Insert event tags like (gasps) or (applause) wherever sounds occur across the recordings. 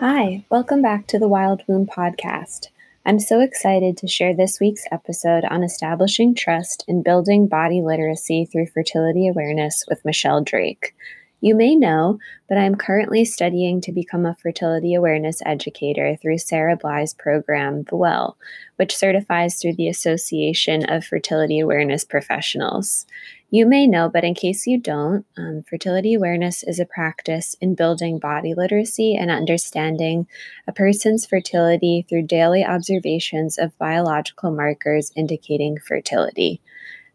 Hi, welcome back to the Wild Womb podcast. I'm so excited to share this week's episode on establishing trust and building body literacy through fertility awareness with Michelle Drake. You may know, but I'm currently studying to become a fertility awareness educator through Sarah Bly's program, The Well, which certifies through the Association of Fertility Awareness Professionals. You may know, but in case you don't, um, fertility awareness is a practice in building body literacy and understanding a person's fertility through daily observations of biological markers indicating fertility.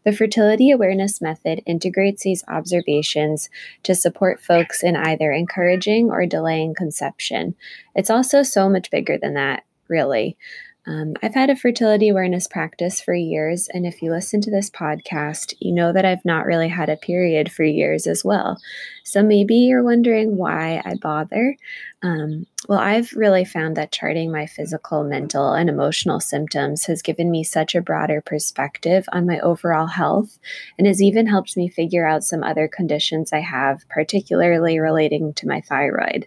The fertility awareness method integrates these observations to support folks in either encouraging or delaying conception. It's also so much bigger than that, really. Um, I've had a fertility awareness practice for years, and if you listen to this podcast, you know that I've not really had a period for years as well. So maybe you're wondering why I bother. Um, well, I've really found that charting my physical, mental, and emotional symptoms has given me such a broader perspective on my overall health and has even helped me figure out some other conditions I have, particularly relating to my thyroid.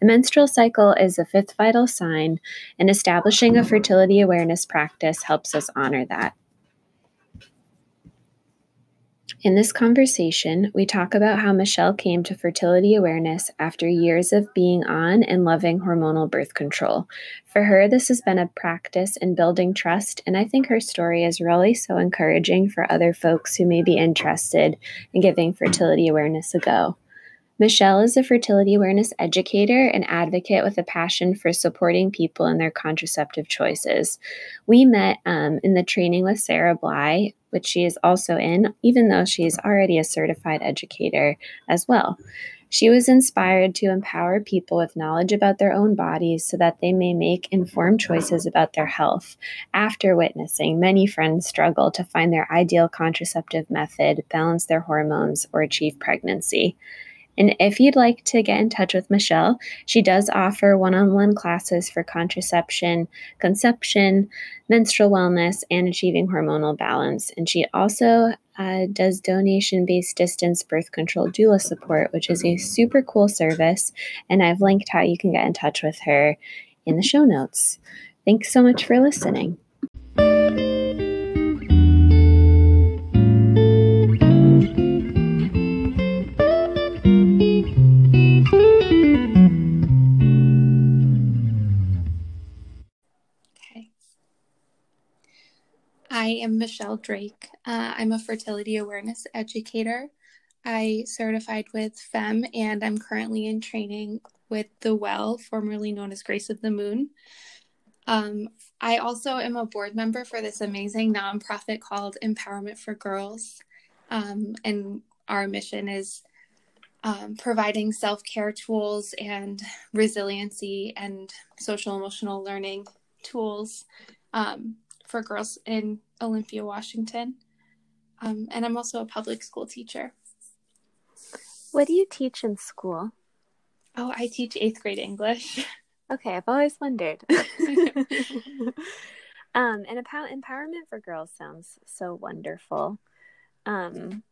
The menstrual cycle is a fifth vital sign, and establishing a fertility awareness practice helps us honor that. In this conversation, we talk about how Michelle came to fertility awareness after years of being on and loving hormonal birth control. For her, this has been a practice in building trust, and I think her story is really so encouraging for other folks who may be interested in giving fertility awareness a go. Michelle is a fertility awareness educator and advocate with a passion for supporting people in their contraceptive choices. We met um, in the training with Sarah Bly, which she is also in, even though she is already a certified educator as well. She was inspired to empower people with knowledge about their own bodies so that they may make informed choices about their health after witnessing many friends struggle to find their ideal contraceptive method, balance their hormones, or achieve pregnancy. And if you'd like to get in touch with Michelle, she does offer one on one classes for contraception, conception, menstrual wellness, and achieving hormonal balance. And she also uh, does donation based distance birth control doula support, which is a super cool service. And I've linked how you can get in touch with her in the show notes. Thanks so much for listening. I am Michelle Drake. Uh, I'm a fertility awareness educator. I certified with FEMM and I'm currently in training with The Well, formerly known as Grace of the Moon. Um, I also am a board member for this amazing nonprofit called Empowerment for Girls. Um, and our mission is um, providing self care tools and resiliency and social emotional learning tools um, for girls in Olympia, Washington. Um, and I'm also a public school teacher. What do you teach in school? Oh, I teach eighth grade English. (laughs) Okay, I've always wondered. (laughs) um, and about empowerment for girls sounds so wonderful. Um,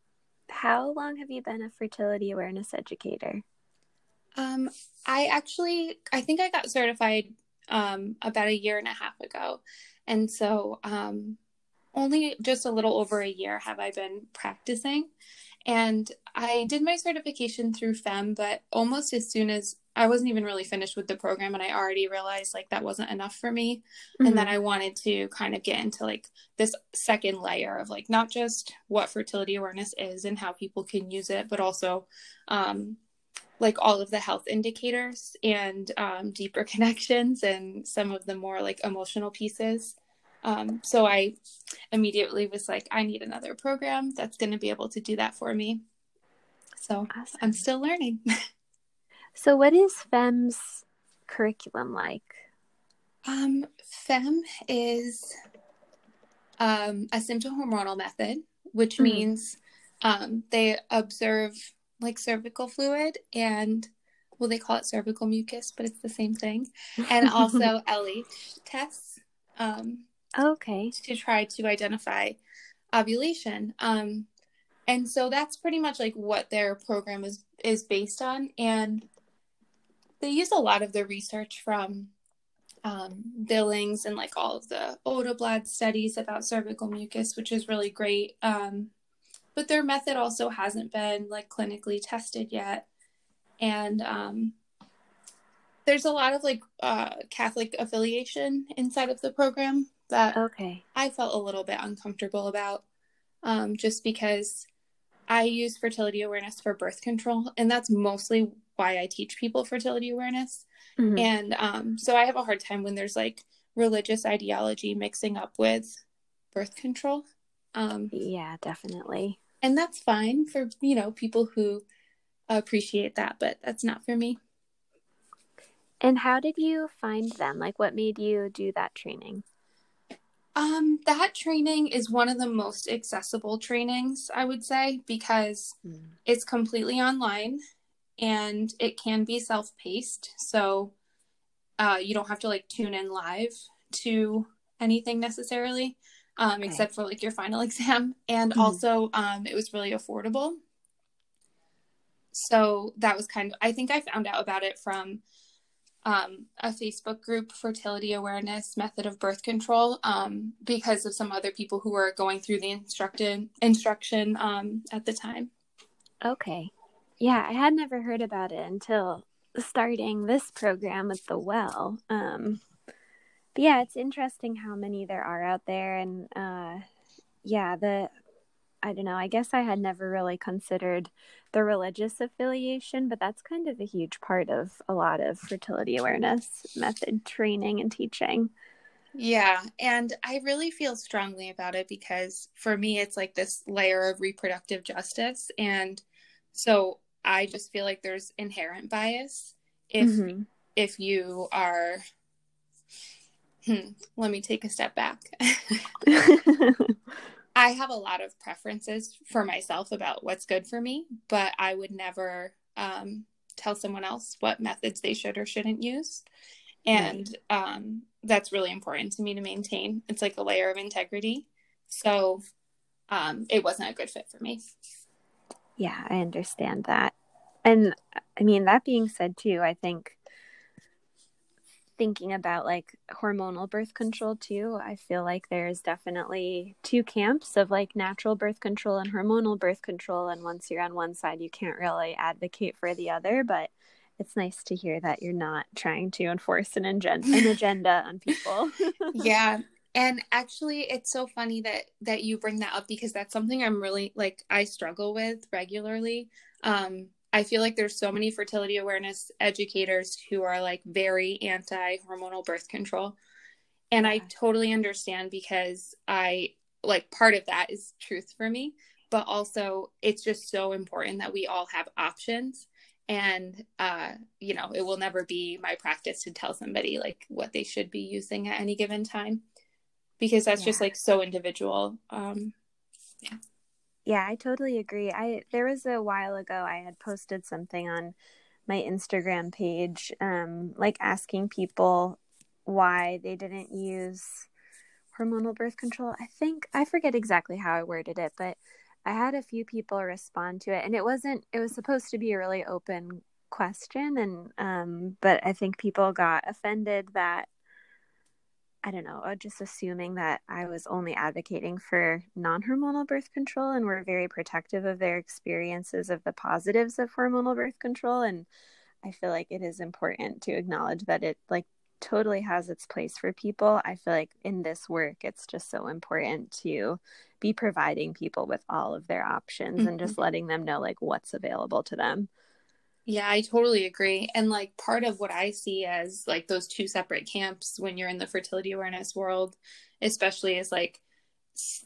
how long have you been a fertility awareness educator? Um, I actually, I think I got certified um, about a year and a half ago, and so um, only just a little over a year have I been practicing. And I did my certification through FEMM, but almost as soon as I wasn't even really finished with the program, and I already realized like that wasn't enough for me, mm-hmm. and that I wanted to kind of get into like this second layer of like not just what fertility awareness is and how people can use it, but also um, like all of the health indicators and um, deeper (laughs) connections and some of the more like emotional pieces. Um, so I immediately was like, I need another program that's going to be able to do that for me. So awesome. I'm still learning. (laughs) so, what is FEMM's curriculum like? Um, FEMM is um, a symptohormonal method, which mm-hmm. means um, they observe like cervical fluid and well, they call it cervical mucus, but it's the same thing, and (laughs) also LH tests. Um, Okay. To try to identify ovulation. Um, and so that's pretty much like what their program is is based on. And they use a lot of the research from um, Billings and like all of the Odeblad studies about cervical mucus, which is really great. Um, but their method also hasn't been like clinically tested yet. And um, there's a lot of like uh, Catholic affiliation inside of the program that okay. I felt a little bit uncomfortable about um, just because I use fertility awareness for birth control, and that's mostly why I teach people fertility awareness. Mm-hmm. And um, so I have a hard time when there's like religious ideology mixing up with birth control. Um, yeah, definitely. And that's fine for, you know, people who appreciate that, but that's not for me. And how did you find them? Like, what made you do that training? Um, that training is one of the most accessible trainings, I would say, because mm. it's completely online and it can be self-paced. So uh, you don't have to like tune in live to anything necessarily, um, okay. except for like your final (laughs) exam. And mm. also, um, it was really affordable. So that was kind of, I think I found out about it from um, a Facebook group, Fertility Awareness Method of Birth Control, um, because of some other people who were going through the instructed instruction um, at the time. Okay. Yeah, I had never heard about it until starting this program with the well. Um, but yeah, it's interesting how many there are out there, and uh, yeah, the I don't know. I guess I had never really considered the religious affiliation, but that's kind of a huge part of a lot of fertility awareness method training and teaching. Yeah, and I really feel strongly about it because for me, it's like this layer of reproductive justice. And so I just feel like there's inherent bias if mm-hmm. if you are hmm, let me take a step back (laughs) (laughs) I have a lot of preferences for myself about what's good for me, but I would never um, tell someone else what methods they should or shouldn't use. And um, that's really important to me to maintain. It's like a layer of integrity. So um, it wasn't a good fit for me. Yeah, I understand that. And I mean, that being said, too, I think thinking about like hormonal birth control too, I feel like there's definitely two camps of like natural birth control and hormonal birth control. And once you're on one side, you can't really advocate for the other. But it's nice to hear that you're not trying to enforce an, agenda, an agenda on people. (laughs) yeah. And actually it's so funny that that you bring that up because that's something I'm really like I struggle with regularly. Um I feel like there's so many fertility awareness educators who are like very anti hormonal birth control. And I totally understand because I like part of that is truth for me, but also it's just so important that we all have options. And, uh, you know, it will never be my practice to tell somebody like what they should be using at any given time because that's yeah. just like so individual. Um, yeah. Yeah, I totally agree. I there was a while ago I had posted something on my Instagram page um like asking people why they didn't use hormonal birth control. I think I forget exactly how I worded it, but I had a few people respond to it and it wasn't it was supposed to be a really open question and um but I think people got offended that I don't know, uh, just assuming that I was only advocating for non hormonal birth control and were very protective of their experiences of the positives of hormonal birth control. And I feel like it is important to acknowledge that it like totally has its place for people. I feel like in this work, it's just so important to be providing people with all of their options mm-hmm. and just letting them know like what's available to them. Yeah, I totally agree. And like part of what I see as like those two separate camps when you're in the fertility awareness world, especially is like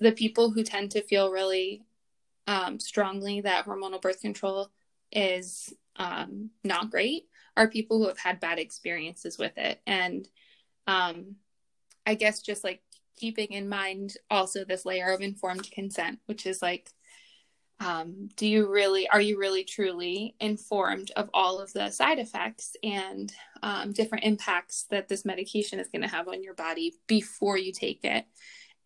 the people who tend to feel really um, strongly that hormonal birth control is um, not great are people who have had bad experiences with it. And um, I guess just like keeping in mind also this layer of informed consent, which is like um, do you really are you really truly informed of all of the side effects and um, different impacts that this medication is going to have on your body before you take it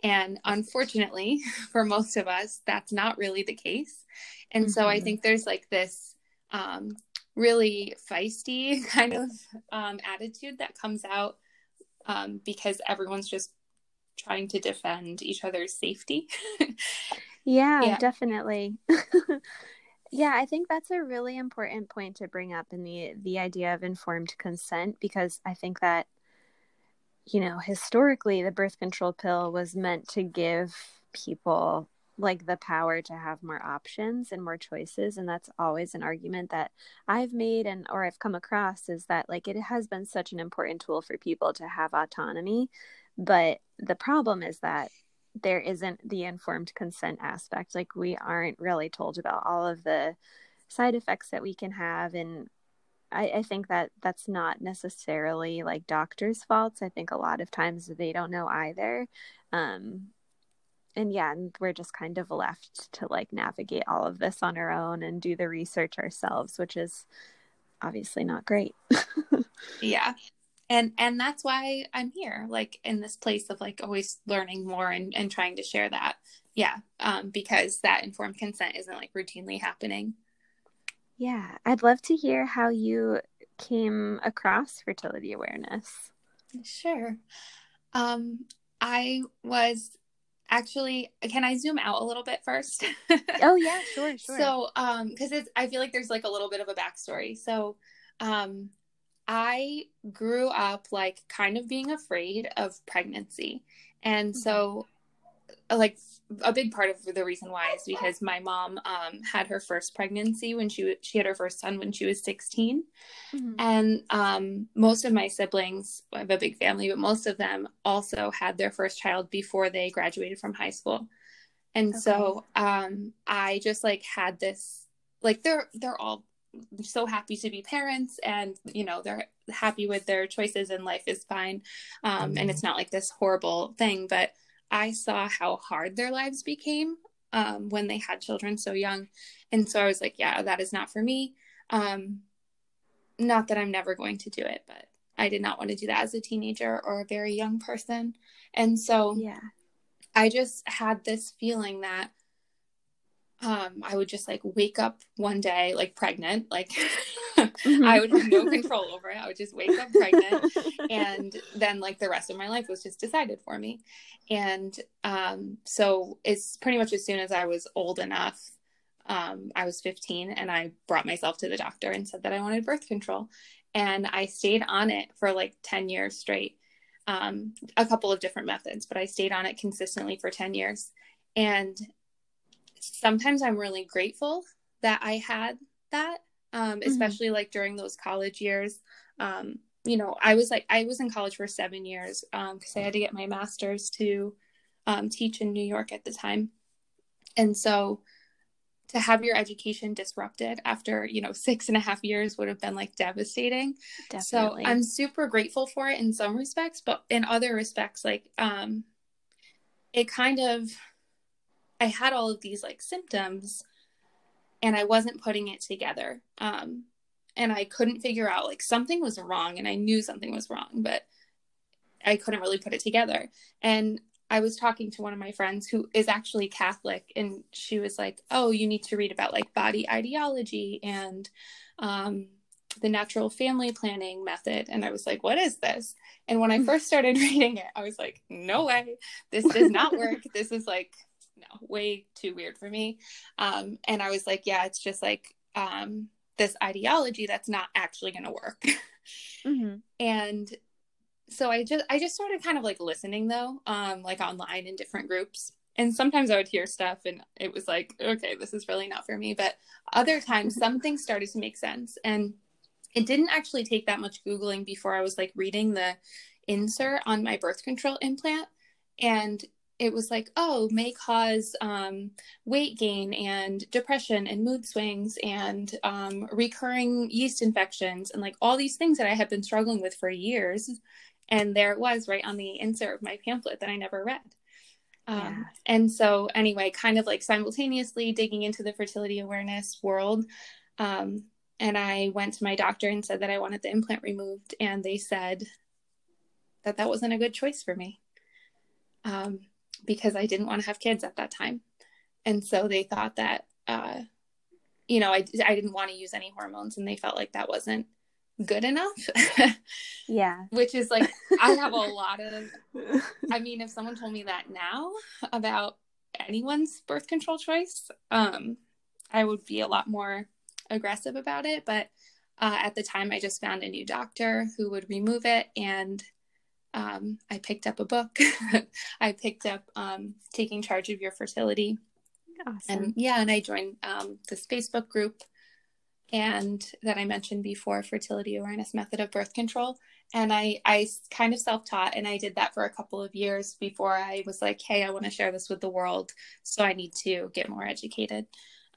and unfortunately (laughs) for most of us that's not really the case and mm-hmm. so i mm-hmm. think there's like this um, really feisty (laughs) kind of um, attitude that comes out um, because everyone's just trying to defend each other's safety. (laughs) yeah, yeah, definitely. (laughs) yeah, I think that's a really important point to bring up in the the idea of informed consent because I think that you know, historically the birth control pill was meant to give people like the power to have more options and more choices and that's always an argument that I've made and or I've come across is that like it has been such an important tool for people to have autonomy but the problem is that there isn't the informed consent aspect like we aren't really told about all of the side effects that we can have and I, I think that that's not necessarily like doctors' faults. I think a lot of times they don't know either. Um, and yeah, and we're just kind of left to like navigate all of this on our own and do the research ourselves, which is obviously not great. (laughs) yeah. And and that's why I'm here, like in this place of like always learning more and, and trying to share that. Yeah. Um, because that informed consent isn't like routinely happening. Yeah. I'd love to hear how you came across fertility awareness. Sure. Um, I was actually can i zoom out a little bit first (laughs) oh yeah sure sure so um because it's i feel like there's like a little bit of a backstory so um i grew up like kind of being afraid of pregnancy and mm-hmm. so like a big part of the reason why is because my mom um, had her first pregnancy when she she had her first son when she was 16 mm-hmm. and um, most of my siblings I have a big family but most of them also had their first child before they graduated from high school and okay. so um, I just like had this like they're they're all so happy to be parents and you know they're happy with their choices and life is fine um, mm-hmm. and it's not like this horrible thing but I saw how hard their lives became um, when they had children so young. And so I was like, yeah, that is not for me. Um, not that I'm never going to do it, but I did not want to do that as a teenager or a very young person. And so yeah. I just had this feeling that um, I would just like wake up one day like pregnant, like mm-hmm. (laughs) I would have no (laughs) control over it. I would just wake up pregnant, and then like the rest of my life was just decided for me. And um, so it's pretty much as soon as I was old enough, um, I was 15, and I brought myself to the doctor and said that I wanted birth control, and I stayed on it for like 10 years straight. Um, a couple of different methods, but I stayed on it consistently for 10 years. And sometimes I'm really grateful that I had that, um, mm-hmm. especially like during those college years. Um, you know, I was like, I was in college for seven years because um, I had to get my master's to um, teach in New York at the time. And so to have your education disrupted after, you know, six and a half years would have been like devastating. Definitely. So I'm super grateful for it in some respects, but in other respects, like, um, it kind of I had all of these like symptoms and I wasn't putting it together. Um, and I couldn't figure out like something was wrong and I knew something was wrong, but I couldn't really put it together. And I was talking to one of my friends who is actually Catholic, and she was like, "Oh, you need to read about like body ideology and um, the natural family planning method." And I was like, "What is this?" And when I first started (laughs) reading it, I was like, "No way, this does not work. (laughs) this is like no, way too weird for me. Um, and I was like, yeah, it's just like um, this ideology that's not actually going to work. (laughs) mm-hmm. And so I just I just started kind of like listening though, um, like online in different groups. And sometimes I would hear stuff and it was like, okay, this is really not for me. But other times something started to make sense. And it didn't actually take that much Googling before I was like reading the insert on my birth control implant. And it was like, oh, may cause um, weight gain and depression and mood swings and um, recurring yeast infections and like all these things that I had been struggling with for years. And there it was right on the insert of my pamphlet that I never read. Um, yeah. And so, anyway, kind of like simultaneously digging into the fertility awareness world. Um, and I went to my doctor and said that I wanted the implant removed. And they said that that wasn't a good choice for me. Um, because I didn't want to have kids at that time. And so they thought that uh, you know, I, I didn't want to use any hormones and they felt like that wasn't good enough. (laughs) yeah. Which is like, I have a lot of, (laughs) I mean, if someone told me that now about anyone's birth control choice, um, I would be a lot more aggressive about it. But uh, at the time, I just found a new doctor who would remove it. And um, I picked up a book. (laughs) I picked up um, Taking Charge of Your Fertility. Awesome. And yeah, and I joined um, this Facebook group and that I mentioned before, fertility awareness method of birth control. And I, I kind of self taught, and I did that for a couple of years before I was like, hey, I want to share this with the world. So I need to get more educated.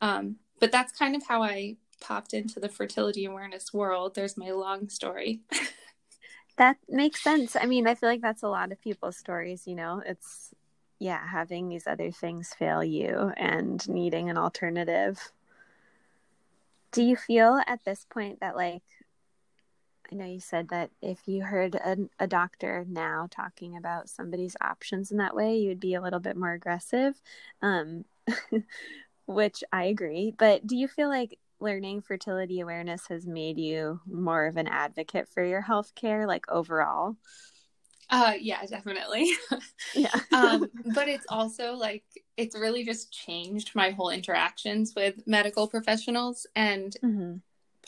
Um, but that's kind of how I popped into the fertility awareness world. There's my long story. (laughs) that makes sense. I mean, I feel like that's a lot of people's stories, you know, it's, yeah, having these other things fail you and needing an alternative do you feel at this point that like I know you said that if you heard a, a, doctor now talking about somebody's options in that way, you would be a little bit more aggressive, um, (laughs) which I agree. But do you feel like learning fertility awareness has made you more of an advocate for your health care, like overall? Uh, yeah, definitely. (laughs) yeah. um, (laughs) but it's also like it's really just changed my whole interactions with medical professionals, and mm-hmm.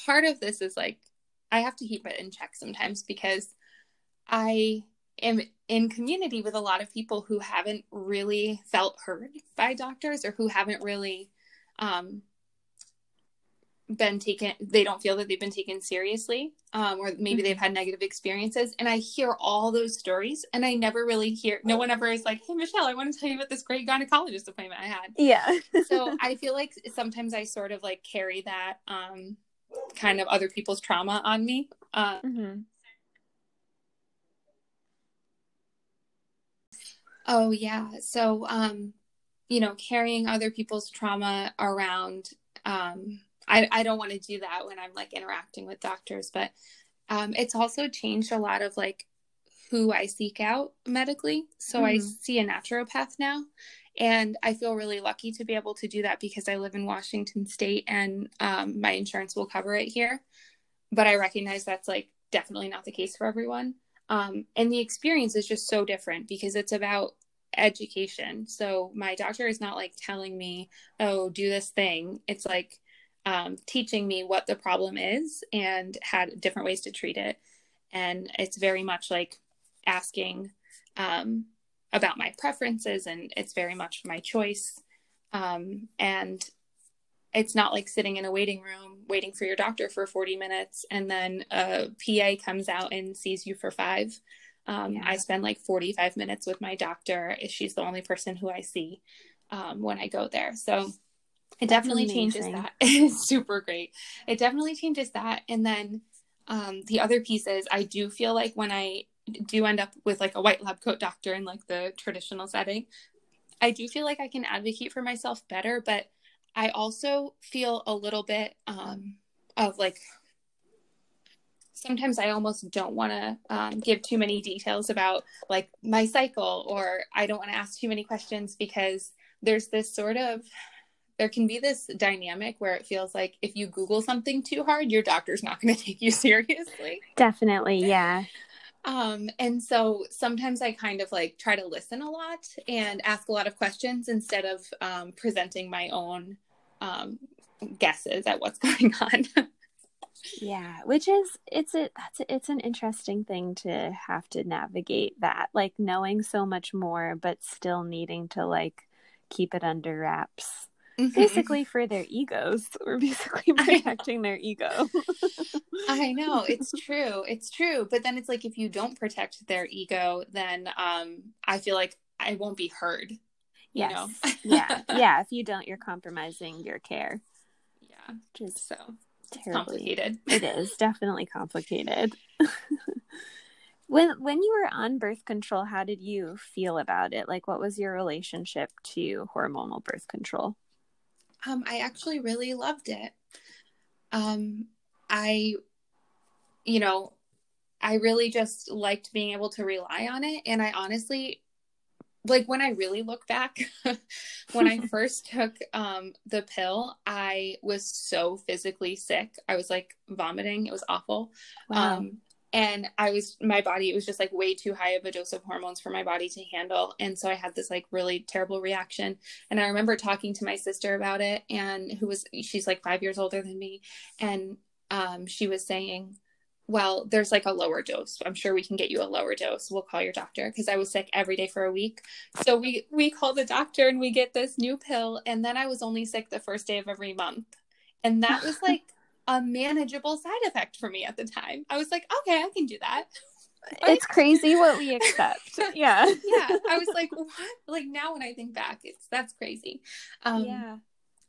part of this is like I have to keep it in check sometimes because I am in community with a lot of people who haven't really felt heard by doctors or who haven't really um, been taken they don't feel that they've been taken seriously um, or maybe mm-hmm. they've had negative experiences and i hear all those stories and i never really hear no one ever is like hey michelle i want to tell you about this great gynecologist appointment i had yeah so i feel like sometimes i sort of like carry that um, kind of other people's trauma on me uh, mm-hmm. oh yeah so um you know carrying other people's trauma around um I, I don't want to do that when I'm like interacting with doctors, but um, it's also changed a lot of like who I seek out medically. So mm-hmm. I see a naturopath now. And I feel really lucky to be able to do that because I live in Washington state and um, my insurance will cover it here. But I recognize that's like definitely not the case for everyone. Um, and the experience is just so different because it's about education. So my doctor is not like telling me, oh, do this thing. It's like, um, teaching me what the problem is and had different ways to treat it. And it's very much like asking um, about my preferences, and it's very much my choice. Um, and it's not like sitting in a waiting room waiting for your doctor for 40 minutes and then a PA comes out and sees you for five. Um, yeah. I spend like 45 minutes with my doctor. If she's the only person who I see um, when I go there. So it definitely changes that. (laughs) It's super great. It definitely changes that. And then um, the other piece is I do feel like when I do end up with like a white lab coat doctor in like the traditional setting, I do feel like I can advocate for myself better, but I also feel a little bit um, of like sometimes I almost don't want to um, give too many details about like my cycle, or I don't want to ask too many questions because there's this sort of there can be this dynamic where it feels like if you Google something too hard, your doctor's not (laughs) going to take you seriously. Definitely, yeah. Um, and so sometimes I kind of like try to listen a lot and ask a lot of questions instead of um, presenting my own um, guesses at what's (laughs) going on. yeah, which is it's a that's a, it's an interesting thing to have to navigate that, like knowing so much more, but still needing to like keep it under wraps mm-hmm. basically for their egos. (laughs) We're basically protecting their ego. I know (laughs) it's true. It's true. But then it's like if you don't protect their ego, then um, I feel like I won't be heard. You yes. know? yeah. Yeah. If you don't, you're compromising your care. Yeah. Just so terribly complicated. it is definitely complicated. (laughs) when when you were on birth control, how did you feel about it? Like what was your relationship to hormonal birth control? Um, I actually really loved it. Um, I, you know, I really just liked being able to rely on it. And I honestly like when I really look back, (laughs) when I (laughs) first took um, the pill, I was so physically sick. I was like vomiting. It was awful. Wow. Um, and I was, my body, it was just like way too high of a dose of hormones for my body to handle. And so I had this like really terrible reaction. And I remember talking to my sister about it, and who was, she's like five years older than me. And um, she was saying, well, there's like a lower dose. I'm sure we can get you a lower dose. We'll call your doctor because I was sick every day for a week. So we we call the doctor and we get this new pill and then I was only sick the first day of every month. And that was like a manageable side effect for me at the time. I was like, okay, I can do that. (laughs) It's crazy what we (laughs) accept. yeah. yeah. I was like, what? Like now when I think back, it's that's crazy. Um, yeah.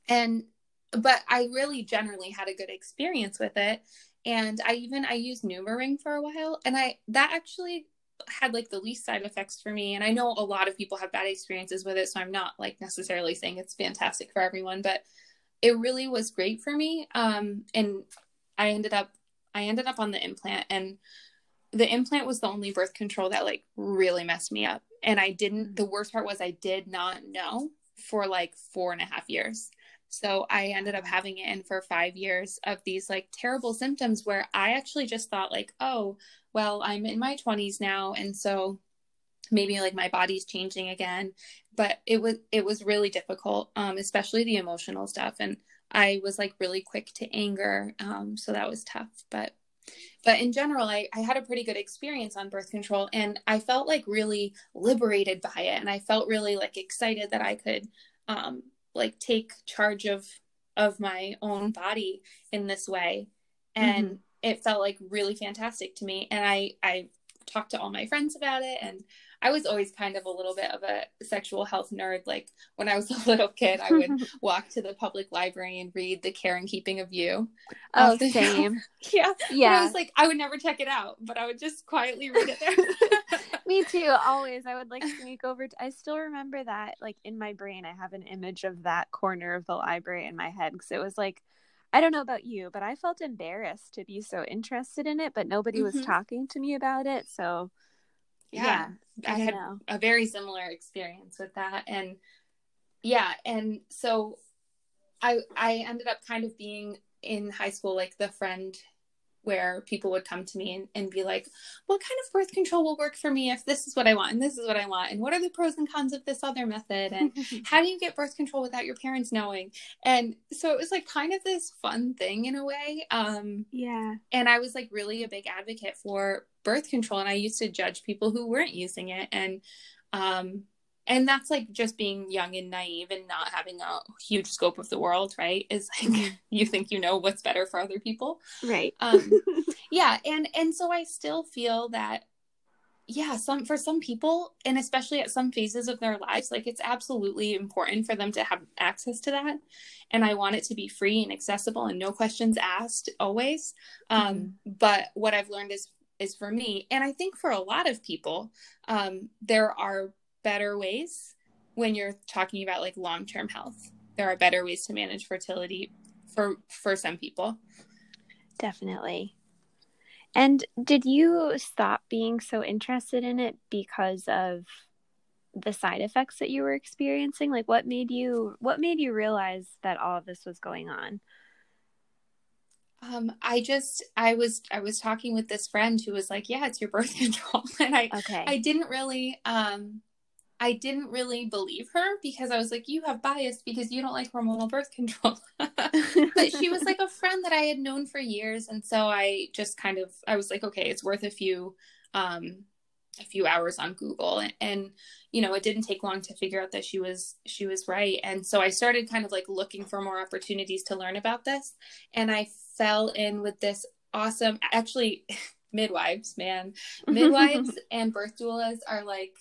And but I really generally had a good experience with it and i even i used nuvaring for a while and i that actually had like the least side effects for me and i know a lot of people have bad experiences with it so i'm not like necessarily saying it's fantastic for everyone but it really was great for me um and i ended up i ended up on the implant and the implant was the only birth control that like really messed me up and i didn't the worst part was i did not know for like four and a half years so I ended up having it in for five years of these like terrible symptoms where I actually just thought, like, oh, well, I'm in my 20s now. And so maybe like my body's changing again. But it was it was really difficult, um, especially the emotional stuff. And I was like really quick to anger. Um, so that was tough. But but in general I, I had a pretty good experience on birth control and i felt like really liberated by it and i felt really like excited that i could um, like take charge of of my own body in this way and mm-hmm. it felt like really fantastic to me and i i talked to all my friends about it and I was always kind of a little bit of a sexual health nerd. Like when I was (laughs) a little kid, I would (laughs) walk to the public library and read The Care and Keeping of You. Oh, the same. (laughs) yeah. Yeah. I was like, I would never check it out, but I would just quietly read it there. Me too. Always. I would like sneak over. To, I still remember that, like in my brain, I have an image of that corner of the library in my head because it was like, I don't know about you, but I felt embarrassed to be so interested in it, but nobody mm-hmm. was talking to me about it. So yeah, yeah I, I had know. a very similar experience with that. And yeah, and so I I ended up kind of being in high school like the friend where people would come to me and, and be like, what kind of birth control will work for me if this is what I want and this is what I want? And what are the pros and cons of this other method? And (laughs) how do you get birth control without your parents knowing? And so it was like kind of this fun thing in a way. Um, yeah. And I was like really a big advocate for birth control. And I used to judge people who weren't using it. And um, and that's like just being young and naive and not having a huge scope of the world right is like (laughs) you think you know what's better for other people. Right. Um (laughs) yeah and and so i still feel that yeah some for some people and especially at some phases of their lives like it's absolutely important for them to have access to that and i want it to be free and accessible and no questions asked always. Um mm-hmm. but what i've learned is is for me and i think for a lot of people um there are better ways when you're talking about like long-term health. There are better ways to manage fertility for for some people. Definitely. And did you stop being so interested in it because of the side effects that you were experiencing? Like what made you what made you realize that all of this was going on? Um, I just I was I was talking with this friend who was like, "Yeah, it's your birth (laughs) control," and I okay. I didn't really um I didn't really believe her because I was like, you have bias because you don't like hormonal birth control. (laughs) but she was like a (laughs) friend that I had known for years. And so I just kind of, I was like, okay, it's worth a few, um, a few hours on Google. And, and, you know, it didn't take long to figure out that she was, she was right. And so I started kind of like looking for more opportunities to learn about this. And I fell in with this awesome, actually, (laughs) midwives, man, midwives and birth doulas are like,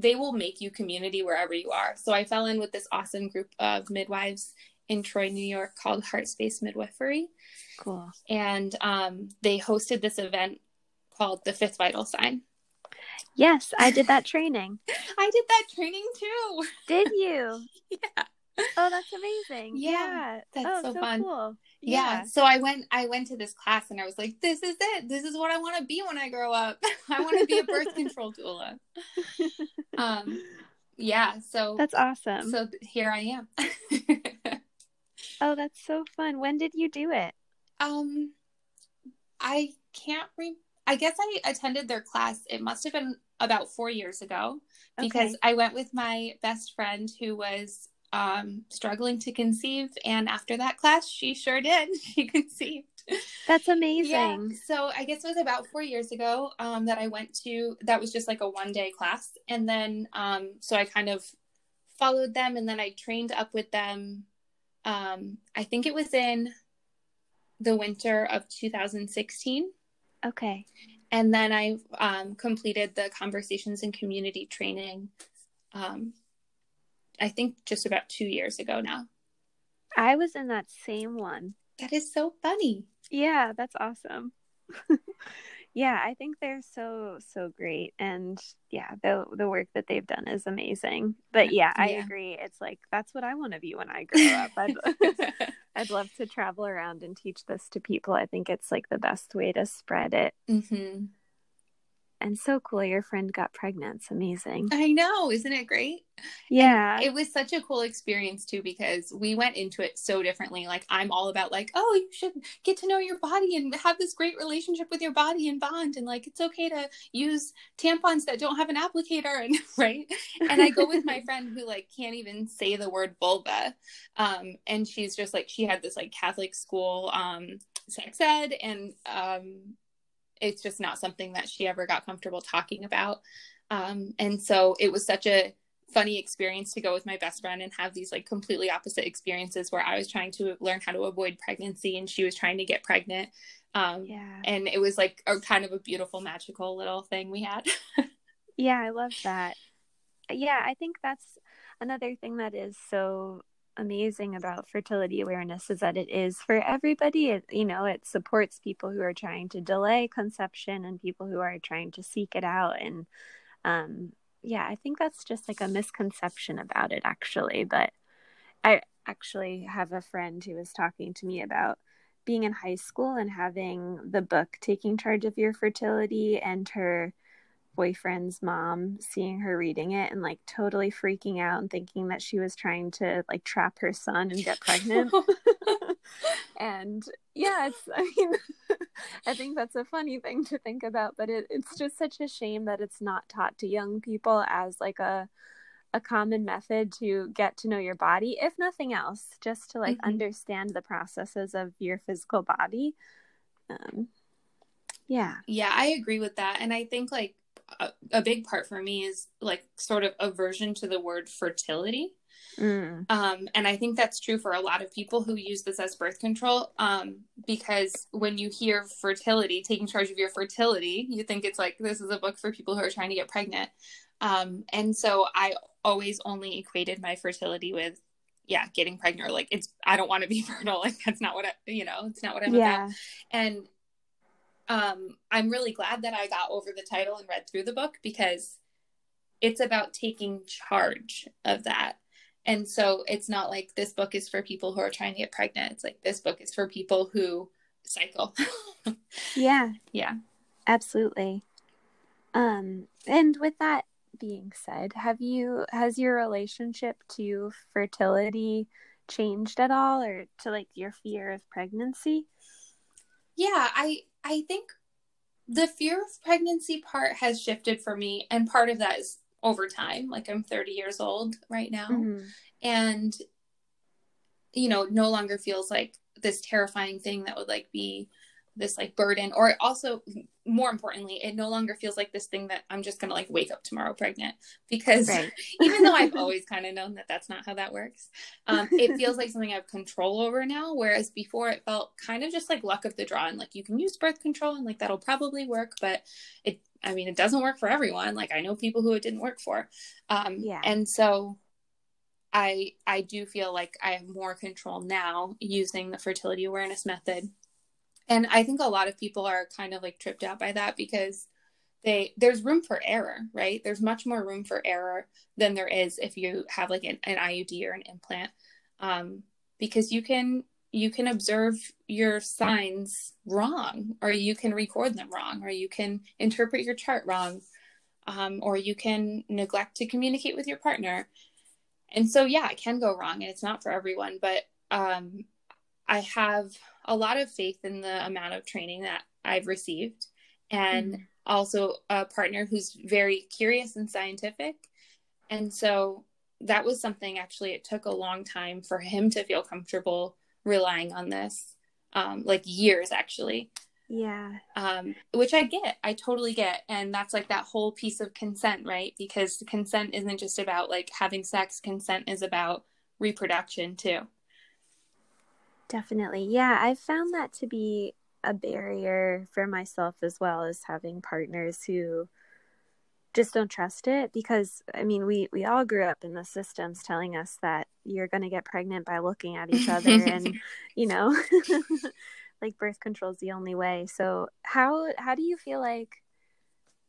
they will make you community wherever you are. So I fell in with this awesome group of midwives in Troy, New York called Heart Space Midwifery. Cool. And um, they hosted this event called the Fifth Vital Sign. Yes, I did that training. (laughs) I did that training too. Did you? (laughs) yeah. Oh, that's amazing. Yeah. yeah. That's oh, so, so fun. Cool. Yeah. yeah. So I went I went to this class and I was like, this is it. This is what I want to be when I grow up. (laughs) I want to be a birth (laughs) control doula. Um yeah, so That's awesome. So here I am. (laughs) oh, that's so fun. When did you do it? Um I can't re I guess I attended their class. It must have been about 4 years ago because okay. I went with my best friend who was um, struggling to conceive. And after that class, she sure did. (laughs) She conceived. That's amazing. Yeah. So I guess it was about four years ago um, that I went to, that was just like a one day class. And then, um, so I kind of followed them and then I trained up with them. Um, I think it was in the winter of 2016. Okay. And then I um, completed the conversations and community training um, I think just about two years ago now. I was in that same one. That is so funny. Yeah, that's awesome. (laughs) yeah, I think they're so so great and yeah, the the work that they've done is amazing. But yeah, I yeah. agree. It's like that's what I want to be when I (laughs) grow up. I'd (laughs) I'd love to travel around and teach this to people. I think it's like the best way to spread it. hmm and so cool your friend got pregnant. It's amazing. I know, isn't it great? Yeah. And it was such a cool experience too because we went into it so differently. Like I'm all about like, oh, you should get to know your body and have this great relationship with your body and bond and like it's okay to use tampons that don't have an applicator and (laughs) right? And I go with my (laughs) friend who like can't even say the word vulva. Um and she's just like she had this like Catholic school um sex ed and um it's just not something that she ever got comfortable talking about. Um, and so it was such a funny experience to go with my best friend and have these like completely opposite experiences where I was trying to learn how to avoid pregnancy and she was trying to get pregnant. Um, yeah. And it was like a kind of a beautiful, magical little thing we had. (laughs) yeah, I love that. Yeah, I think that's another thing that is so amazing about fertility awareness is that it is for everybody. It, you know, it supports people who are trying to delay conception and people who are trying to seek it out. And um, yeah, I think that's just like a misconception about it, actually. But I actually have a friend who was talking to me about being in high school and having the book Taking Charge of Your Fertility and her boyfriend's mom seeing her reading it and like totally freaking out and thinking that she was trying to like trap her son and get pregnant. (laughs) (laughs) and yeah, it's I mean (laughs) I think that's a funny thing to think about, but it, it's just such a shame that it's not taught to young people as like a a common method to get to know your body, if nothing else, just to like mm-hmm. understand the processes of your physical body. Um, yeah. Yeah, I agree with that. And I think like a, a big part for me is like sort of aversion to the word fertility. Mm. Um, and I think that's true for a lot of people who use this as birth control. Um, because when you hear fertility, taking charge of your fertility, you think it's like this is a book for people who are trying to get pregnant. Um, and so I always only equated my fertility with, yeah, getting pregnant or like it's, I don't want to be (laughs) fertile. Like that's not what I, you know, it's not what I'm yeah. about. And um, I'm really glad that I got over the title and read through the book because it's about taking charge of that. And so it's not like this book is for people who are trying to get pregnant. It's like this book is for people who cycle. (laughs) yeah. Yeah. Absolutely. Um and with that being said, have you has your relationship to fertility changed at all or to like your fear of pregnancy? Yeah, I I think the fear of pregnancy part has shifted for me, and part of that is over time. Like I'm 30 years old right now, mm-hmm. and you know, no longer feels like this terrifying thing that would like be this like burden or also more importantly it no longer feels like this thing that i'm just gonna like wake up tomorrow pregnant because right. (laughs) even though i've (laughs) always kind of known that that's not how that works um, it feels like something i have control over now whereas before it felt kind of just like luck of the draw and like you can use birth control and like that'll probably work but it i mean it doesn't work for everyone like i know people who it didn't work for um yeah and so I I do feel like I have more control now using the fertility awareness method and i think a lot of people are kind of like tripped out by that because they there's room for error right? There's much more room for error than there is if you have like an, an iud or an implant. Um, because you can you can observe your signs wrong or you can record them wrong or you can interpret your chart wrong um, or you can neglect to communicate with your partner. And so yeah it can go wrong and it's not for everyone but um, i have a lot of faith in the amount of training that i've received and mm-hmm. also a partner who's very curious and scientific. And so that was something actually it took a long time for him to feel comfortable relying on this um like years actually. Yeah. Um which i get i totally get. And that's like that whole piece of consent right? Because consent isn't just about like having sex consent is about reproduction too definitely yeah I've found that to be a barrier for myself as well as having partners who just don't trust it because I mean we we all grew up in the systems telling us that you're going to get pregnant by looking at each other and (laughs) you know (laughs) like birth control is the only way. So how how do you feel like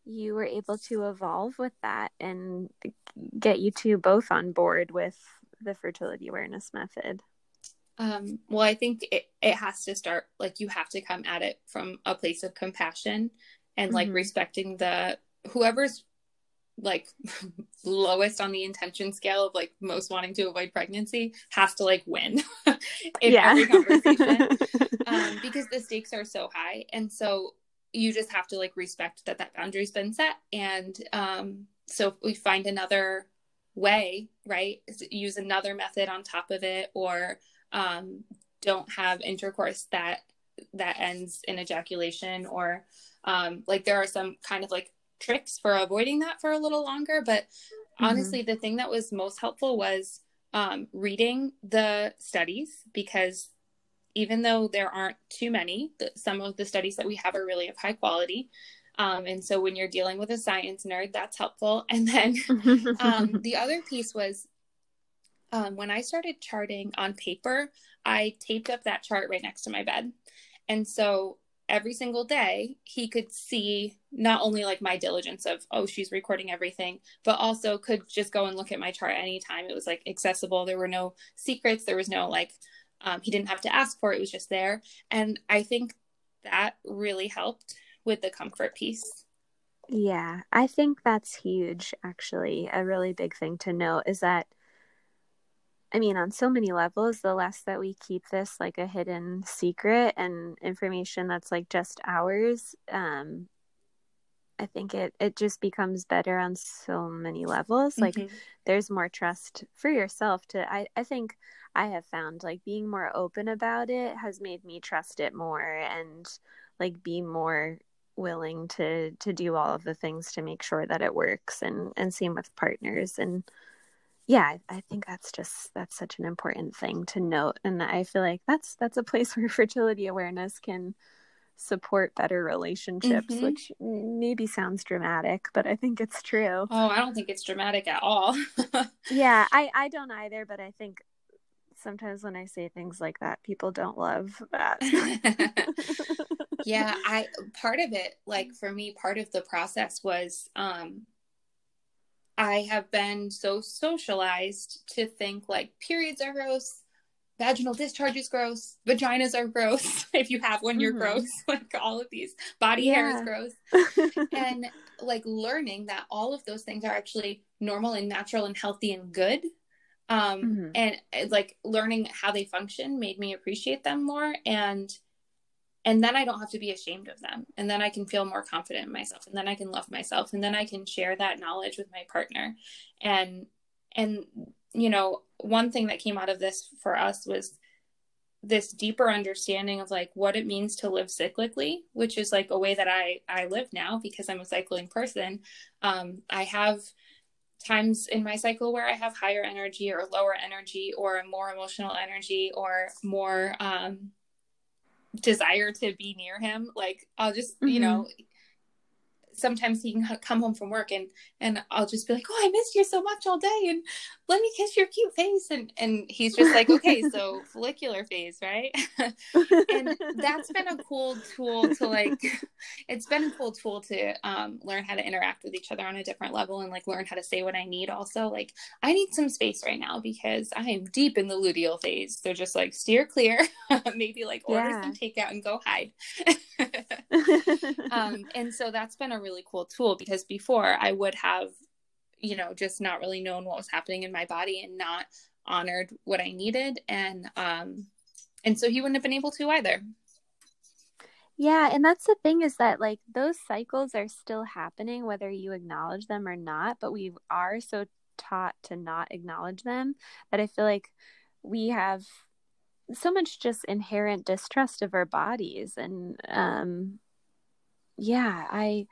you were able to evolve with that and get you two both on board with the fertility awareness method? Um, well, I think it, it has to start like you have to come at it from a place of compassion and like mm-hmm. respecting the whoever's like (laughs) lowest on the intention scale of like most wanting to avoid pregnancy has to like win (laughs) in yeah. every conversation (laughs) um, because the stakes are so high and so you just have to like respect that that boundary's been set and um, so if we find another way right use another method on top of it or um, don't have intercourse that that ends in ejaculation or um, like there are some kind of like tricks for avoiding that for a little longer. But mm-hmm. honestly, the thing that was most helpful was um, reading the studies because even though there aren't too many, the, some of the studies that we have are really of high quality. Um, and so when you're dealing with a science nerd, that's helpful. And then (laughs) um, the other piece was um, when I started charting on paper, I taped up that chart right next to my bed. And so every single day he could see not only like my diligence of oh she's recording everything but also could just go and look at my chart anytime. It was like accessible. There were no secrets. There was no like um, he didn't have to ask for it. It was just there. And i think that really helped with the comfort piece. Yeah i think that's huge actually. A really big thing to note is that I mean, on so many levels, the less that we keep this like a hidden secret and information that's like just ours, um, I think it it just becomes better on so many levels. Mm-hmm. Like, there's more trust for yourself. To I I think I have found like being more open about it has made me trust it more and like be more willing to to do all of the things to make sure that it works and and same with partners and yeah i think that's just that's such an important thing to note and i feel like that's that's a place (laughs) where fertility awareness can support better relationships mm-hmm. which maybe sounds dramatic but i think it's true. Oh i don't think it's dramatic at all. (laughs) Yeah i i don't either but i think sometimes when i say things like that people don't love that. (laughs) Yeah i part of it like for me part of the process was um I have been so socialized to think like periods are gross, vaginal discharge is gross, vaginas are gross. (laughs) if you have one, you're mm-hmm. gross. (laughs) Like all of these, body yeah. hair is gross. (laughs) and like learning that all of those things are actually normal and natural and healthy and good. Um, mm-hmm. and like learning how they function made me appreciate them more. And and then I don't have to be ashamed of them. And then I can feel more confident in myself and then I can love myself and then I can share that knowledge with my partner. And and you know, one thing that came out of this for us was this deeper understanding of like what it means to live cyclically, which is like a way that I I live now because I'm a cycling person. Um, I have times in my cycle where I have higher energy or lower energy or more emotional energy or more um, desire to be near him like i'll just mm-hmm. you know sometimes he can come home from work and and I'll just be like, "Oh, I missed you so much all day, and let me kiss your cute face." And and he's just like, "Okay, so (laughs) follicular phase, right?" (laughs) and that's been a (laughs) cool tool to like. It's been a cool tool to um, learn how to interact with each other on a different level and like learn how to say what I need. Also, like I need some space right now because I am deep in the luteal phase. So just like steer clear, maybe like order yeah. some takeout and go hide. um, and so that's been a really cool tool because before I would have, you know, just not really known what was happening in my body and not honored what I needed. And, um, and so he wouldn't have been able to either. Yeah, and that's the thing is that like those cycles are still happening whether you acknowledge them or not, but we are so taught to not acknowledge them that I feel like we have so much just inherent distrust of our bodies and um yeah i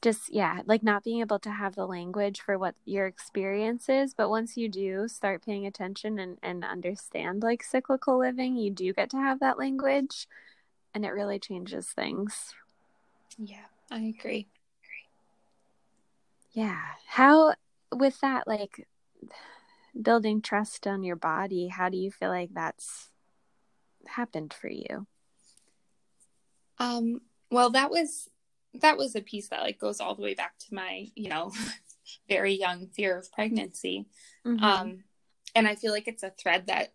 just yeah like not being able to have the language for what your experience is but once you do start paying attention and, and understand like cyclical living you do get to have that language and it really changes things. Yeah i agree. Yeah. How with that like building trust on your body how do you feel like that's happened for you? Um, well, that was that was a piece that like goes all the way back to my, you know, (laughs) very young fear of pregnancy. Mm-hmm. Um, and I feel like it's a thread that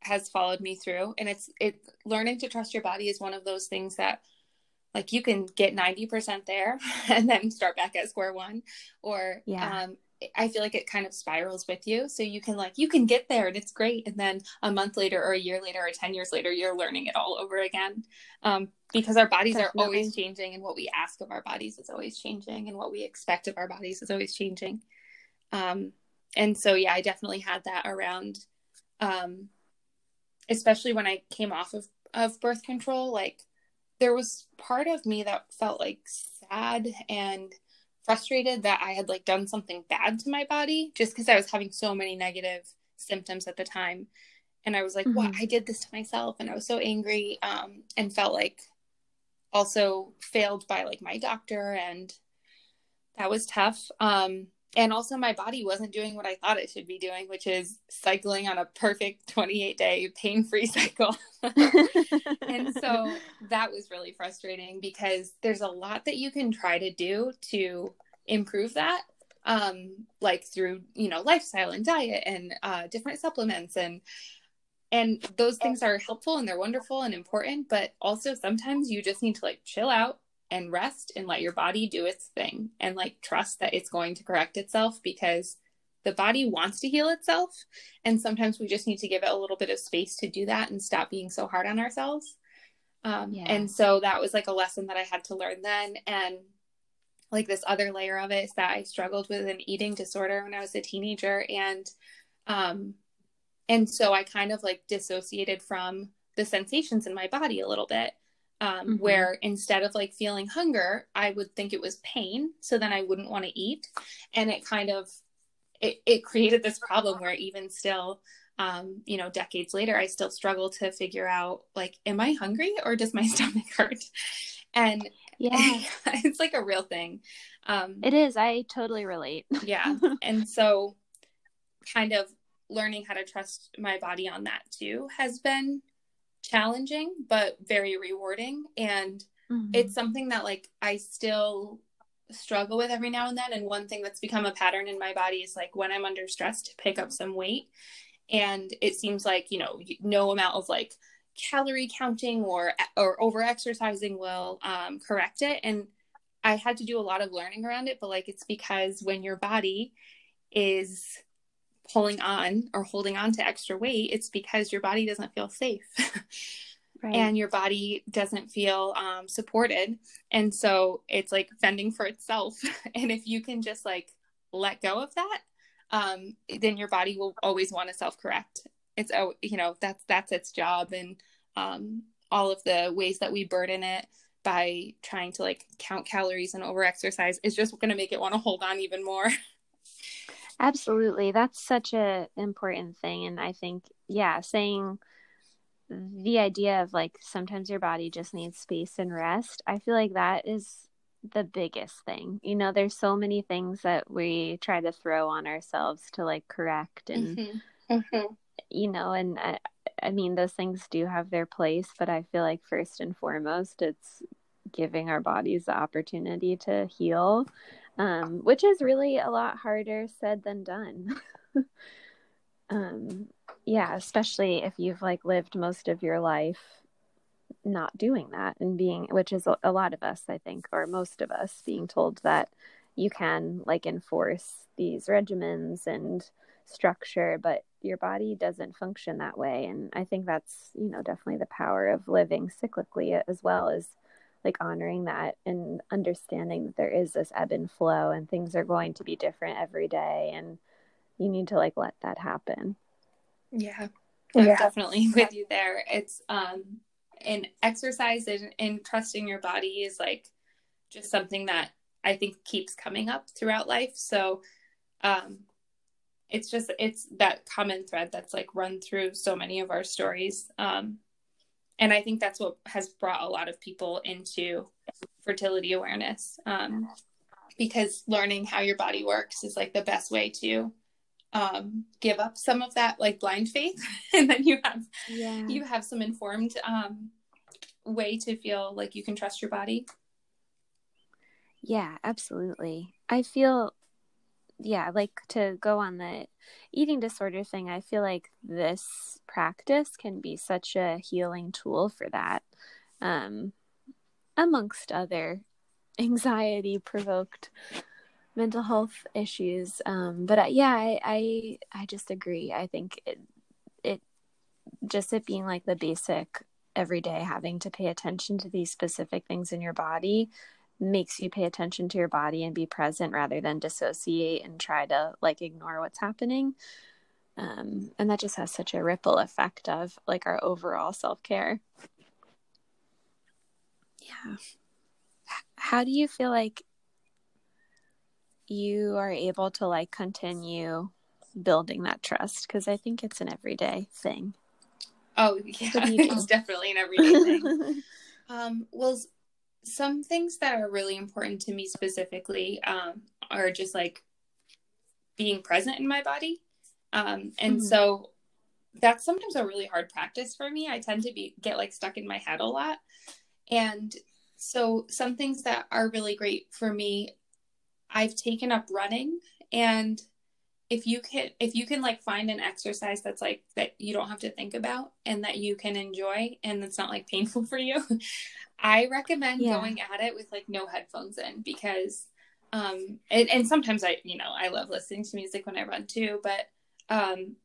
has followed me through and it's it learning to trust your body is one of those things that like you can get 90% there (laughs) and then start back at square one or yeah. um I feel like it kind of spirals with you. So you can like you can get there and it's great, and then a month later, or a year later, or ten years later, you're learning it all over again. Um, because our bodies Definitely. are always changing, and what we ask of our bodies is always changing, and what we expect of our bodies is always changing. Um, and so yeah, I definitely had that around, um, especially when I came off of of birth control. Like there was part of me that felt like sad and frustrated that I had like done something bad to my body just because I was having so many negative symptoms at the time. And I was like, mm-hmm. what? I did this to myself. And I was so angry um, and felt like also failed by like my doctor. And that was tough. Um, and also my body wasn't doing what I thought it should be doing, which is cycling on a perfect 28 day pain free (laughs) cycle. and so that was really frustrating because there's a lot that you can try to do to improve that. Um, like through, you know, lifestyle and diet and uh, different supplements and and those things are helpful and they're wonderful and important, but also sometimes you just need to like chill out and rest and let your body do its thing and like trust that it's going to correct itself because the body wants to heal itself. And sometimes we just need to give it a little bit of space to do that and stop being so hard on ourselves. Um, yeah. and so that was like a lesson that i had to learn then. And like this other layer of it is that i struggled with an eating disorder when i was a teenager. And um and so i kind of like dissociated from the sensations in my body a little bit um, mm-hmm. where instead of like feeling hunger, I would think it was pain. So then I wouldn't want to eat. And it kind of, it, it created this problem where even still, um, you know, decades later, I still struggle to figure out like, am I hungry or does my (laughs) stomach hurt? And yeah, (laughs) it's like a real thing. Um, it is. I totally relate. (laughs) yeah. And so kind of learning how to trust my body on that too has been challenging but very rewarding. And mm-hmm. it's something that like I still struggle with every now and then. And one thing that's become a pattern in my body is like when I'm under stress to pick up some weight. And it seems like you know no amount of like calorie counting or or over exercising will um, correct it. And I had to do a lot of learning around it but like it's because when your body is pulling on or holding on to extra weight, it's because your body doesn't feel safe. (laughs) right. And your body doesn't feel um, supported. And so it's like fending for itself. (laughs) and if you can just like let go of that, um, then your body will always want to self correct. It's, oh, you know, that's, that's its job. And um, all of the ways that we burden it by trying to like count calories and over exercise is just going to make it want to hold on even more. (laughs) Absolutely. That's such a important thing and I think yeah, saying the idea of like sometimes your body just needs space and rest. I feel like that is the biggest thing. You know, there's so many things that we try to throw on ourselves to like correct and mm-hmm. Mm-hmm. you know, and I, I mean those things do have their place, but I feel like first and foremost it's giving our bodies the opportunity to heal, um, which is really a lot harder said than done. (laughs) um, yeah, especially if you've like lived most of your life not doing that and being which is a lot of us i think or most of us being told that you can like enforce these regimens and structure but your body doesn't function that way and i think that's you know definitely the power of living cyclically as well as like honoring that and understanding that there is this ebb and flow and things are going to be different every day and you need to like let that happen yeah i'm yeah. definitely (laughs) with you there it's um and exercise and, and trusting your body is like just something that I think keeps coming up throughout life. So um it's just it's that common thread that's like run through so many of our stories. Um and I think that's what has brought a lot of people into fertility awareness. Um because learning how your body works is like the best way to um, give up some of that like blind faith (laughs) and then you have yeah. you have some informed um, way to feel like you can trust your body yeah absolutely i feel yeah like to go on the eating disorder thing i feel like this practice can be such a healing tool for that um amongst other (laughs) anxiety provoked mental health issues. Um, but uh, yeah, I, I, I just agree. I think it, it just it being like the basic every day having to pay attention to these specific things in your body makes you pay attention to your body and be present rather than dissociate and try to like ignore what's happening. Um, and that just has such a ripple effect of like our overall self care. Yeah. How do you feel like you are able to like continue building that trust because I think it's an everyday thing. Oh yeah, (laughs) it's definitely an everyday thing. (laughs) um, well, some things that are really important to me specifically um, are just like being present in my body, um, and mm-hmm. so that's sometimes a really hard practice for me. I tend to be get like stuck in my head a lot, and so some things that are really great for me I've taken up running and if you can if you can like find an exercise that's like that you don't have to think about and that you can enjoy and it's not like painful for you (laughs) i recommend yeah. going at it with like no headphones in because um and, and sometimes i you know i love listening to music when i run too but um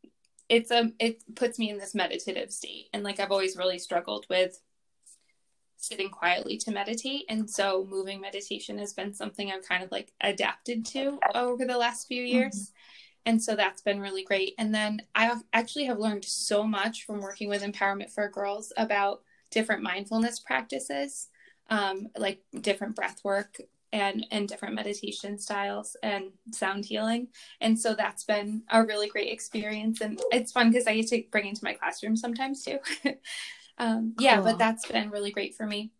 it's a it puts me in this meditative state and like i've always really struggled with sitting quietly to meditate. And so moving meditation has been something I've kind of like adapted to over the last few years. Mm-hmm. And so that's been really great. And then I actually have learned so much from working with Empowerment for Girls about different mindfulness practices, um, like different breath work and and different meditation styles and sound healing. And so that's been a really great experience. And it's fun because i get to bring into my classroom sometimes too. (laughs) Um, cool. yeah but that's been really great for me.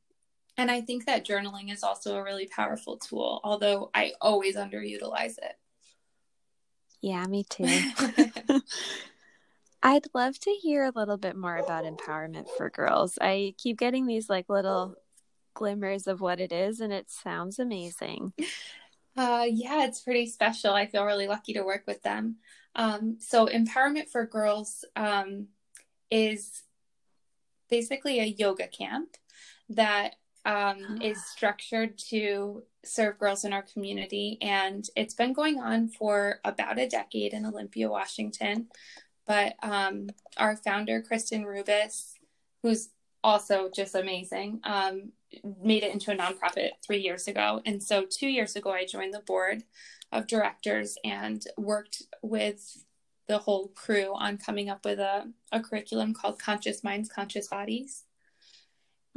And i think that journaling is also a really powerful tool although i always underutilize it yeah me (laughs) too. I'd love to hear a little bit more about empowerment for girls. I keep getting these like little glimmers of what it is and it sounds amazing. Uh, yeah it's pretty special. I feel really lucky to work with them. Um, so empowerment for girls um, is basically a yoga camp that um, is structured to serve girls in our community. And it's been going on for about a decade in Olympia, Washington. But um, our founder, Kristen Rubis, who's also just amazing, um, made it into a nonprofit three years ago. And so two years ago, I joined the board of directors and worked with the whole crew on coming up with a, a curriculum called Conscious Minds, Conscious Bodies.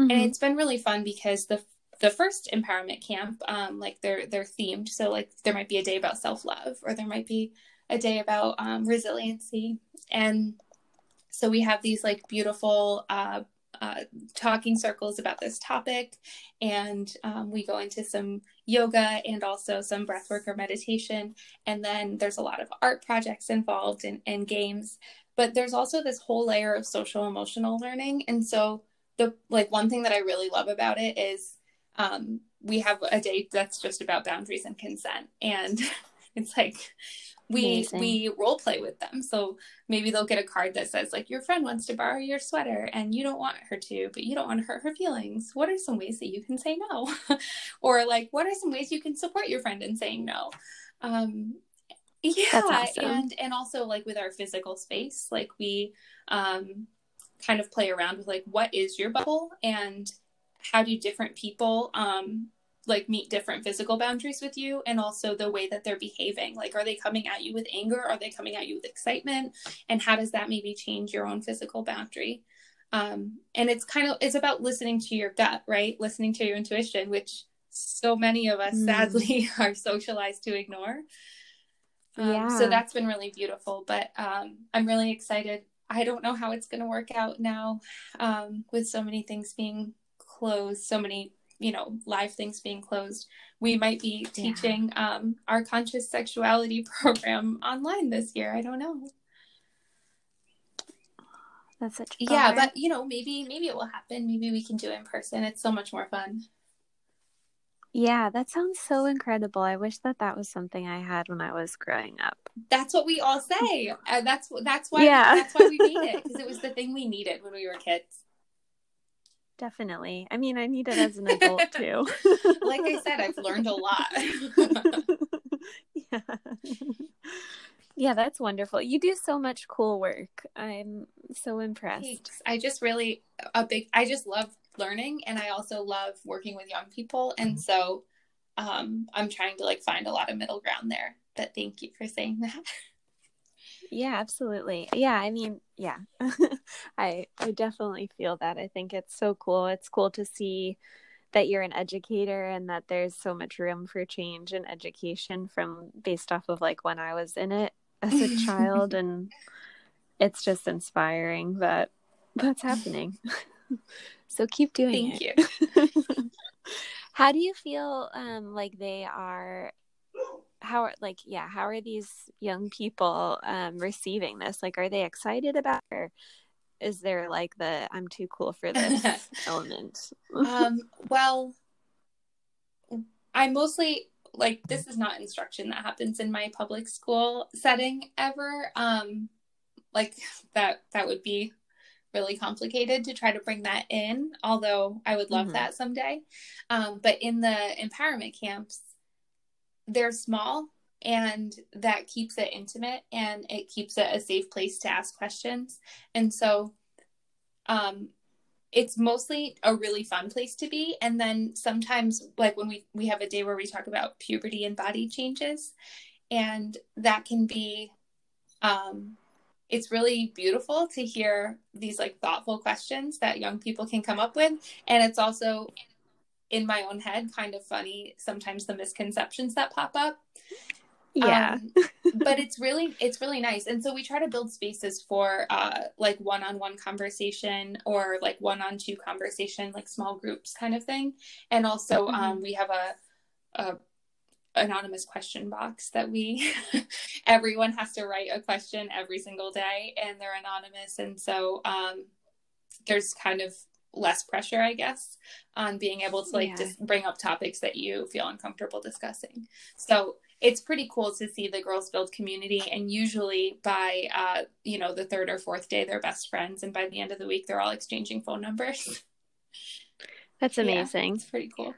Mm-hmm. And it's been really fun because the the first empowerment camp, um, like they're they're themed. So like there might be a day about self love, or there might be a day about um, resiliency, and so we have these like beautiful uh, uh, talking circles about this topic, and um, we go into some yoga and also some breathwork or meditation. And then there's a lot of art projects involved and, and games. But there's also this whole layer of social emotional learning. And so the like one thing that I really love about it is um, we have a day that's just about boundaries and consent, and (laughs) it's like we Amazing. we role play with them. So maybe they'll get a card that says like your friend wants to borrow your sweater and you don't want her to but you don't want to hurt her feelings. What are some ways that you can say no? (laughs) Or like what are some ways you can support your friend in saying no? Um yeah awesome. and and also like with our physical space like we um kind of play around with like what is your bubble and how do different people um like meet different physical boundaries with you and also the way that they're behaving? Like are they coming at you with anger? Are they coming at you with excitement? And how does that maybe change your own physical boundary? Um, and it's kind of it's about listening to your gut right? Listening to your intuition which so many of us mm. sadly (laughs) are socialized to ignore. Um, yeah. so that's been really beautiful but um, i'm really excited. I don't know how it's going to work out now um, with so many things being closed so many you know live things being closed. We might be teaching yeah. um, our conscious sexuality (laughs) program online this year. I don't know. That's such yeah but you know maybe maybe it will happen. Maybe we can do it in person. It's so much more fun. Yeah that sounds so incredible. I wish that that was something i had when i was growing up. That's what we all say. Uh, that's that's why yeah. that's why we made it because it was (laughs) the thing we needed when we were kids Definitely. I mean, I need it as an adult (laughs) too. like I said, I've learned a lot. (laughs) yeah. Yeah, that's wonderful. You do so much cool work. I'm so impressed. Thanks. I just really a big I just love learning and I also love working with young people and so um I'm trying to like find a lot of middle ground there. But thank you for saying that. Yeah, absolutely. Yeah, I mean, yeah. (laughs) I I definitely feel that. I think it's so cool. It's cool to see that you're an educator and that there's so much room for change in education from based off of like when I was in it as a child (laughs) and it's just inspiring that that's happening. (laughs) so keep doing Thank it. Thank you. How do you feel um like they are how are like yeah how are these young people um receiving this? Like are they excited about it or is there like the i'm too cool for this (laughs) element? Um (laughs) well i mostly like this is not instruction that happens in my public school setting ever um like that that would be really complicated to try to bring that in although i would love mm-hmm. that someday. Um, but in the empowerment camps they're small and that keeps it intimate and it keeps it a safe place to ask questions. And so um it's mostly a really fun place to be. And then sometimes like when we we have a day where we talk about puberty and body changes and that can be um it's really beautiful to hear these like thoughtful questions that young people can come up with. And it's also in my own head kind of funny sometimes the misconceptions that pop up. Yeah. Um, but it's really it's really nice. And so we try to build spaces for uh like one-on-one conversation or like one-on-two conversation like small groups kind of thing. And also mm-hmm. um we have a, a anonymous question box that we (laughs) everyone has to write a question every single day and they're anonymous. And so um there's kind of less pressure i guess on being able to like yeah. just bring up topics that you feel uncomfortable discussing. So it's pretty cool to see the girls build community and usually by uh, you know the third or fourth day they're best friends and by the end of the week they're all exchanging phone numbers. (laughs) That's amazing. yeah, it's pretty cool.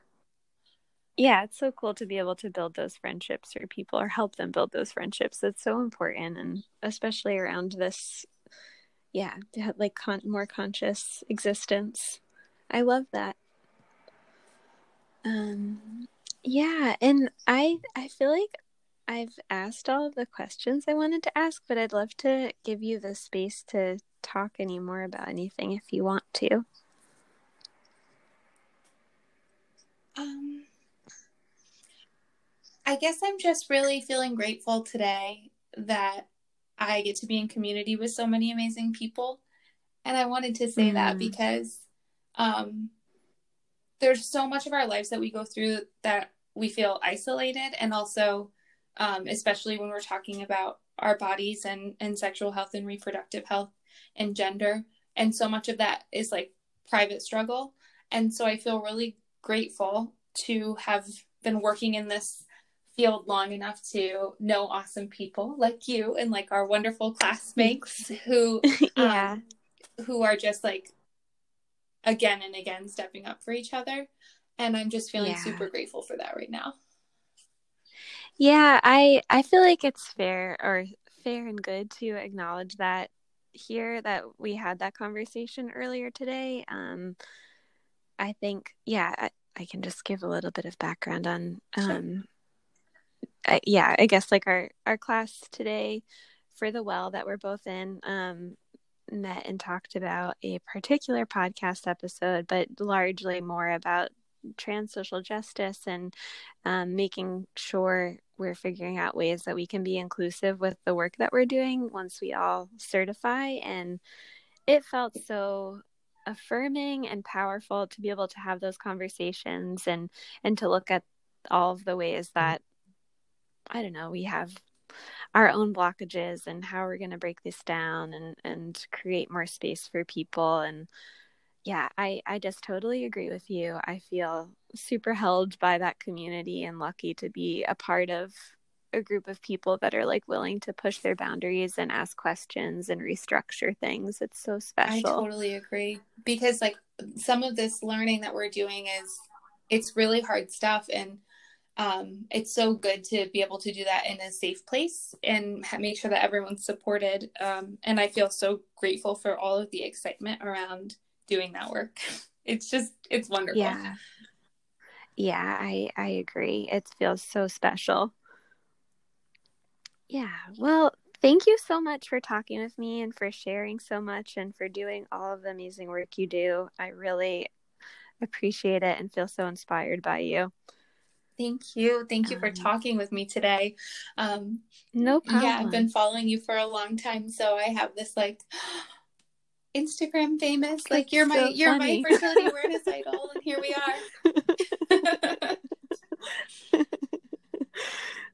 Yeah it's so cool to be able to build those friendships for people or help them build those friendships. That's so important and especially around this yeah to have like con- more conscious existence i love that um yeah, and I I feel like I've asked all of the questions I wanted to ask, but I'd love to give you the space to talk any more about anything if you want to. Um I guess I'm just really feeling grateful today that I get to be in community with so many amazing people. And I wanted to say mm. that because um, there's so much of our lives that we go through that we feel isolated and also um, especially when we're talking about our bodies and, and sexual health and reproductive health and gender and so much of that is like private struggle and so i feel really grateful to have been working in this field long enough to know awesome people like you and like our wonderful classmates who (laughs) yeah. um, who are just like again and again stepping up for each other. And i'm just feeling yeah. super grateful for that right now. Yeah i i feel like it's fair or fair and good to acknowledge that here that we had that conversation earlier today. Um i think yeah I, I can just give a little bit of background on um I, yeah i guess like our our class today for the well that we're both in um met and talked about a particular podcast episode, but largely more about trans social justice and um, making sure we're figuring out ways that we can be inclusive with the work that we're doing once we all certify. And it felt so affirming and powerful to be able to have those conversations and and to look at all of the ways that I don't know we have our own blockages and how we're going to break this down and and create more space for people. And yeah i i just totally agree with you. I feel super held by that community and lucky to be a part of a group of people that are like willing to push their boundaries and ask questions and restructure things. It's so special. i totally agree. Because like some of this learning that we're doing is it's really hard stuff. And um, it's so good to be able to do that in a safe place and make sure that everyone's supported. Um, and I feel so grateful for all of the excitement around doing that work. (laughs) It's just, it's wonderful. Yeah. Yeah, I, I agree. It feels so special. Yeah. Well, thank you so much for talking with me and for sharing so much and for doing all of the amazing work you do. I really appreciate it and feel so inspired by you. Thank you. Thank you for um, talking with me today. Um, no problem. Yeah, I've been following you for a long time, so I have this like (gasps) Instagram famous. Like you're my you're my fertility awareness (laughs) idol, and here we are. (laughs)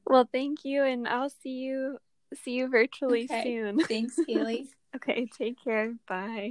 well, thank you, and I'll see you see you virtually okay. soon. Thanks, Haley. (laughs) okay, take care. Bye.